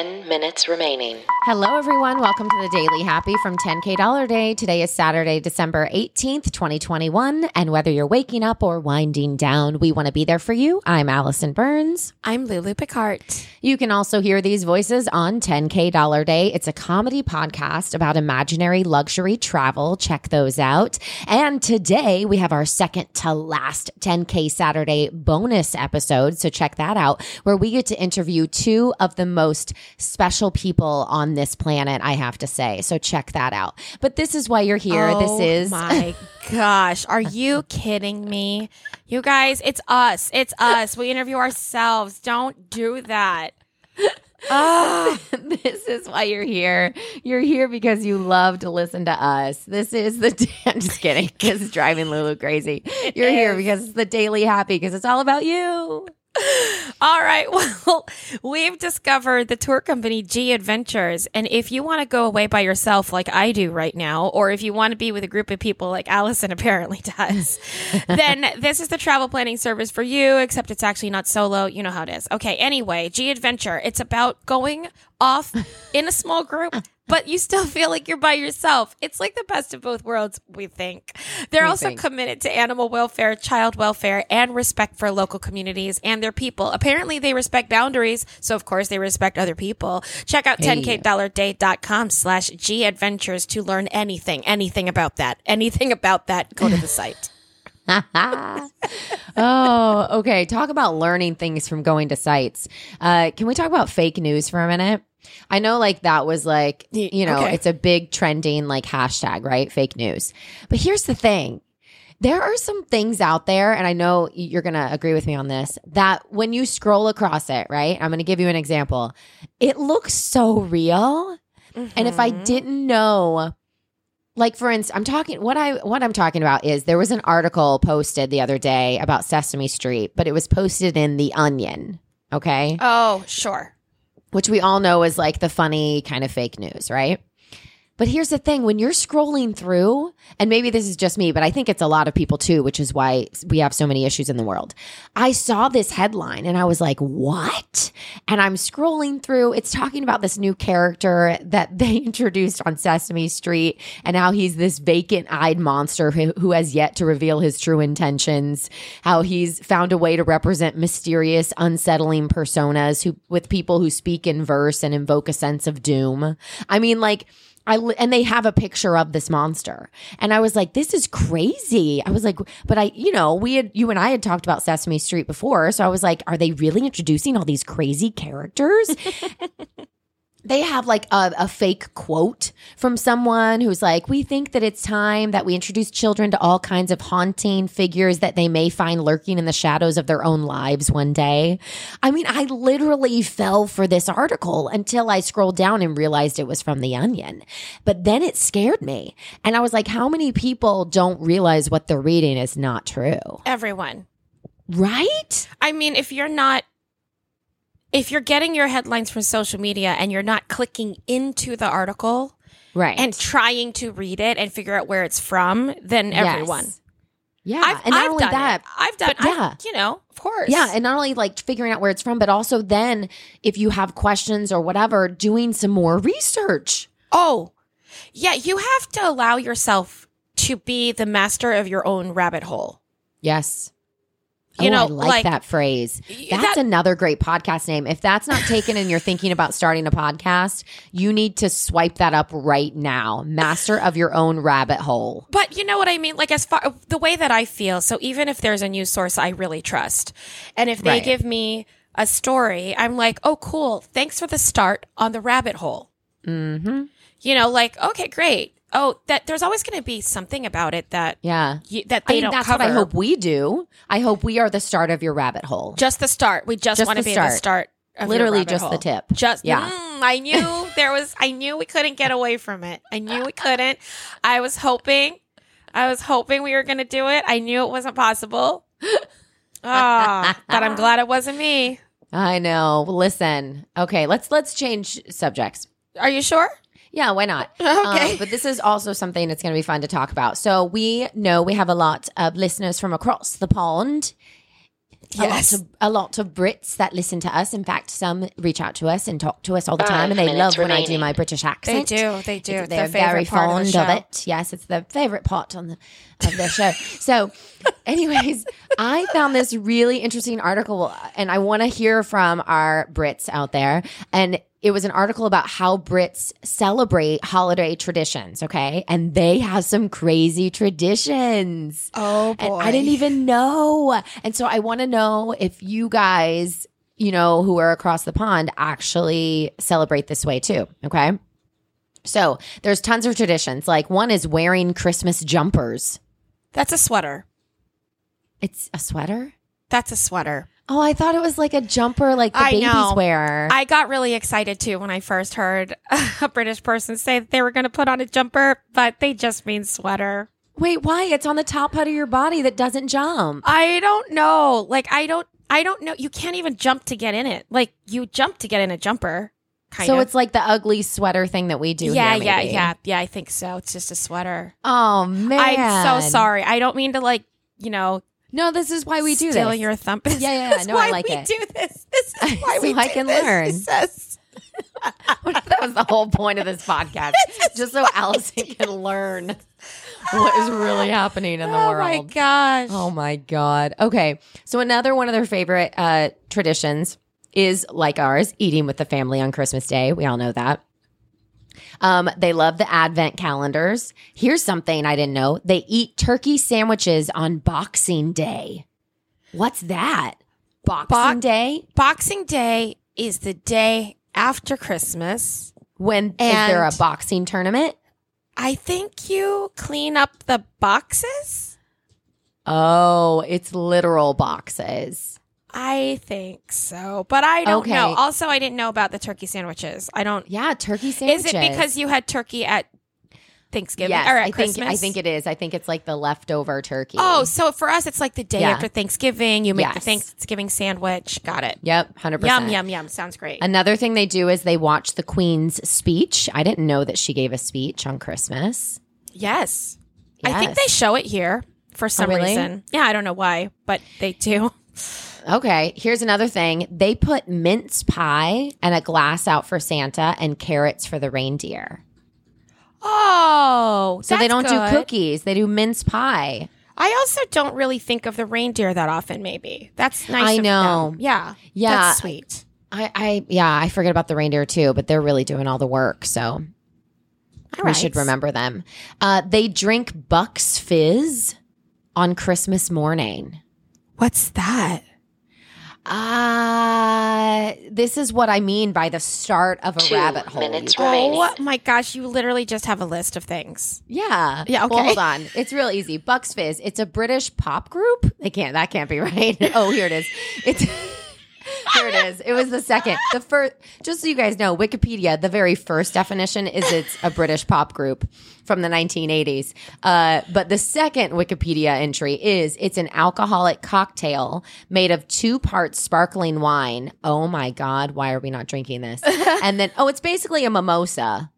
10 minutes remaining. Hello, everyone. Welcome to the Daily Happy from 10K Dollar Day. Today is Saturday, December 18th, 2021. And whether you're waking up or winding down, we want to be there for you. I'm Allison Burns. I'm Lulu Picard. You can also hear these voices on 10K Dollar Day. It's a comedy podcast about imaginary luxury travel. Check those out. And today we have our second to last 10K Saturday bonus episode. So check that out, where we get to interview two of the most special people on this planet, I have to say. So check that out. But this is why you're here. Oh this is my gosh. Are you kidding me? You guys, it's us. It's us. We interview ourselves. Don't do that. Ah, this is why you're here. You're here because you love to listen to us. This is the. I'm just kidding. This is driving Lulu crazy. You're here because it's the daily happy because it's all about you. All right. Well, we've discovered the tour company G Adventures. And if you want to go away by yourself like I do right now, or if you want to be with a group of people like Allison apparently does, then this is the travel planning service for you, except it's actually not solo. You know how it is. Okay. Anyway, G Adventure. It's about going off in a small group. But you still feel like you're by yourself. It's like the best of both worlds, we think. They're We also think. committed to animal welfare, child welfare, and respect for local communities and their people. Apparently, they respect boundaries, so of course they respect other people. Check out Hey. 10kdollarday.com slash G Adventures to learn anything, anything about that. Anything about that, go to the site. oh, okay. Talk about learning things from going to sites. Uh, can we talk about fake news for a minute? I know, like, that was like, you know, okay. it's a big trending, like, hashtag, right? Fake news. But here's the thing there are some things out there, and I know you're going to agree with me on this, that when you scroll across it, right? I'm going to give you an example. It looks so real. And if I Mhm. didn't know, like for instance, I'm talking what I what I'm talking about is there was an article posted the other day about Sesame Street, but it was posted in the Onion, okay? Oh, sure. Which we all know is like the funny kind of fake news, right? But here's the thing when you're scrolling through, and maybe this is just me, but I think it's a lot of people too, which is why we have so many issues in the world. I saw this headline and I was like, what? And I'm scrolling through. It's talking about this new character that they introduced on Sesame Street and how he's this vacant eyed monster who, who has yet to reveal his true intentions. How he's found a way to represent mysterious, unsettling personas who, with people who speak in verse and invoke a sense of doom. I mean, like, I and they have a picture of this monster, and I was like, "This is crazy." I was like, "But I, you know, we had you and I had talked about Sesame Street before, so I was like, are they really introducing all these crazy characters?" they have like a, a fake quote from someone who's like, We think that it's time that we introduce children to all kinds of haunting figures that they may find lurking in the shadows of their own lives one day. I mean, I literally fell for this article until I scrolled down and realized it was from The Onion. But then it scared me. And I was like, How many people don't realize what they're reading is not true? Everyone. Right? I mean, if you're not, if you're getting your headlines from social media and you're not clicking into the article Right. and trying to read it and figure out where it's from, then Yes. everyone. Yeah. I've, and not I've only done that, it. I've done, but I've- yeah. you know, of course. Yeah, and not only like figuring out where it's from, but also then if you have questions or whatever, doing some more research. oh, yeah, you have to allow yourself to be the master of your own rabbit hole. Yes. You oh, know, I like, like- that phrase. That's that- another great podcast name. If that's not taken and you're thinking about starting a podcast, you need to swipe that up right now. Master of your own rabbit hole. But you know what I mean? Like, as far the way that I feel, so even if there's a news source I really trust, and if they Right. give me a story, I'm like, oh, cool. Thanks for the start on the rabbit hole. Mm-hmm. You know, like, okay, great. Oh, that there's always going to be something about it that Yeah. you, that I they mean, don't that's cover. what I hope we do. I hope we are the start of your rabbit hole. Just the start. We just, Just want to be start. the start. Of Literally just the tip. Just Yeah. Mm, I knew there was. I knew we couldn't get away from it. I knew we couldn't. I was hoping. I was hoping we were going to do it. I knew it wasn't possible. Ah, but I'm glad it wasn't me. I know. Listen. Okay, let's let's change subjects. Are you sure? Yeah, why not? Okay. Um, but this is also something that's going to be fun to talk about. So we know we have a lot of listeners from across the pond. Yes. a lot of a lot of Brits that listen to us. In fact, some reach out to us and talk to us all the time, Five and they love when I do my British accent. They do. They do. It's- They're very fond of, of, it. Yes, it's their favorite part on the of the show. So, anyways, I found this really interesting article, and I want to hear from our Brits out there. And it was an article about how Brits celebrate holiday traditions. Okay, and they have some crazy traditions. Oh And I didn't even know. And so I want to know if you guys, you know, who are across the pond actually celebrate this way too. Okay. So there's tons of traditions. Like one is wearing Christmas jumpers. That's a sweater. It's a sweater. That's a sweater. Oh, I thought it was like a jumper like the I babies know. wear. I got really excited too when I first heard a British person say that they were going to put on a jumper, but they just mean sweater. Wait, why? It's on the top part of your body that doesn't jump. I don't know. Like I don't I don't know. You can't even jump to get in it. Like you jump to get in a jumper. Kind so of. it's like the ugly sweater thing that we do. yeah, here, yeah, yeah, yeah. I think so. It's just a sweater. Oh man, I'm so sorry. I don't mean to like you know No, this is why we do steal this. your thumb. Yeah, yeah, yeah. This is No, I why like we it. do this. This is why So we I do can this. learn. Says- that was the whole point of this podcast, just so Allison can learn what is really happening in the oh world. Oh my gosh. Oh my god. Okay, so another one of their favorite uh, traditions is like ours, eating with the family on Christmas Day. We all know that. Um, they love the Advent calendars. Here's something I didn't know: they eat turkey sandwiches on Boxing Day. What's that? Boxing Bo- Day? Boxing Day is the day after Christmas. When is there a boxing tournament? I think you clean up the boxes. Oh, it's literal boxes. I think so, but I don't Okay. know. Also, I didn't know about the turkey sandwiches. I don't. Yeah, turkey sandwiches. Is it because you had turkey at Thanksgiving Yes, or at I Christmas? think I think it is. I think it's like the leftover turkey. Oh, so for us, it's like the day Yeah. after Thanksgiving. You make the Thanksgiving sandwich. Got it. yep, hundred percent. yum yum. Yum. Sounds great. Another thing they do is they watch the Queen's speech. I didn't know that she gave a speech on Christmas. yes. yes. I think they show it here for some oh, really? reason. Yeah, I don't know why, but they do. Okay, here's another thing. They put mince pie and a glass out for Santa and carrots for the reindeer. Oh, So they don't do cookies. They do mince pie. I also don't really think of the reindeer that often. Maybe that's nice. I of know. them. Yeah. Yeah. That's sweet. I, I yeah, I forget about the reindeer too, but they're really doing all the work. So All we right. should remember them. Uh, they drink Bucks Fizz on Christmas morning. What's that? Uh, this is what I mean by the start of a Two rabbit hole. minutes you guys. remaining. Oh my gosh! You literally just have a list of things. Yeah. Yeah, Well, hold on. It's real easy. Bucks Fizz. It's a British pop group. They can't. That can't be right. oh, here it is. It's. Here it is. It was the second. The first, just so you guys know, Wikipedia, the very first definition is it's a British pop group from the 1980s. Uh, but the second Wikipedia entry is it's an alcoholic cocktail made of two parts sparkling wine. Oh my God, why are we not drinking this? and then, oh, it's basically a mimosa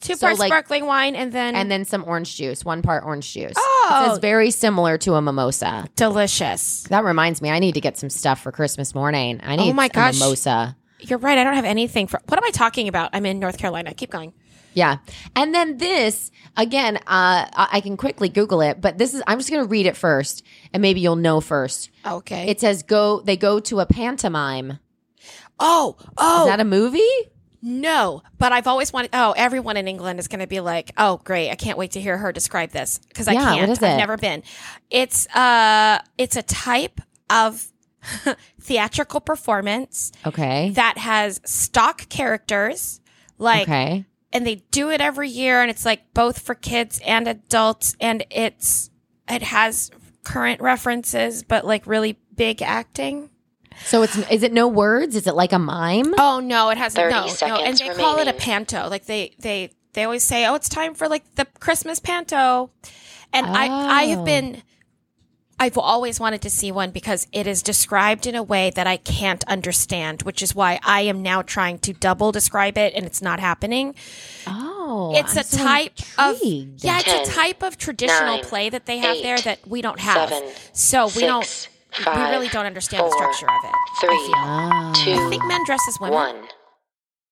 Two So, parts like- sparkling wine and then and then some orange juice, one part orange juice. Oh. This is very similar to a mimosa. delicious. That reminds me, I need to get some stuff for Christmas morning. I need Oh my a gosh. mimosa. You're right. I don't have anything for. What am I talking about? I'm in North Carolina. Keep going. Yeah. And then this, again, uh, I I can quickly Google it, but this is, I'm just going to read it first and maybe you'll know first. Okay. It says go, they go to a pantomime. oh, oh, Is that a movie? No. But I've always wanted. Oh, everyone in England is going to be like, oh, great. I can't wait to hear her describe this because I Yeah, can't. I've it? never been. It's uh, it's a type of theatrical performance Okay. that has stock characters, like okay. and they do it every year and it's like both for kids and adults and it's it has current references but like really big acting So it's, is it no words? Is it like a mime? oh no it has 30 no, no and seconds they call it a panto like they they they always say oh it's time for like the christmas panto and i i Oh. have been I've always wanted to see one because it is described in a way that I can't understand, which is why I am now trying to double describe it and it's not happening. Oh, it's I'm a so type intrigued. of yeah, it's a type of traditional nine, play that they have there that we don't have. seven, so we don't six, we really don't understand the structure of it. I three, feel. Ah. two, I think men dress as women. one.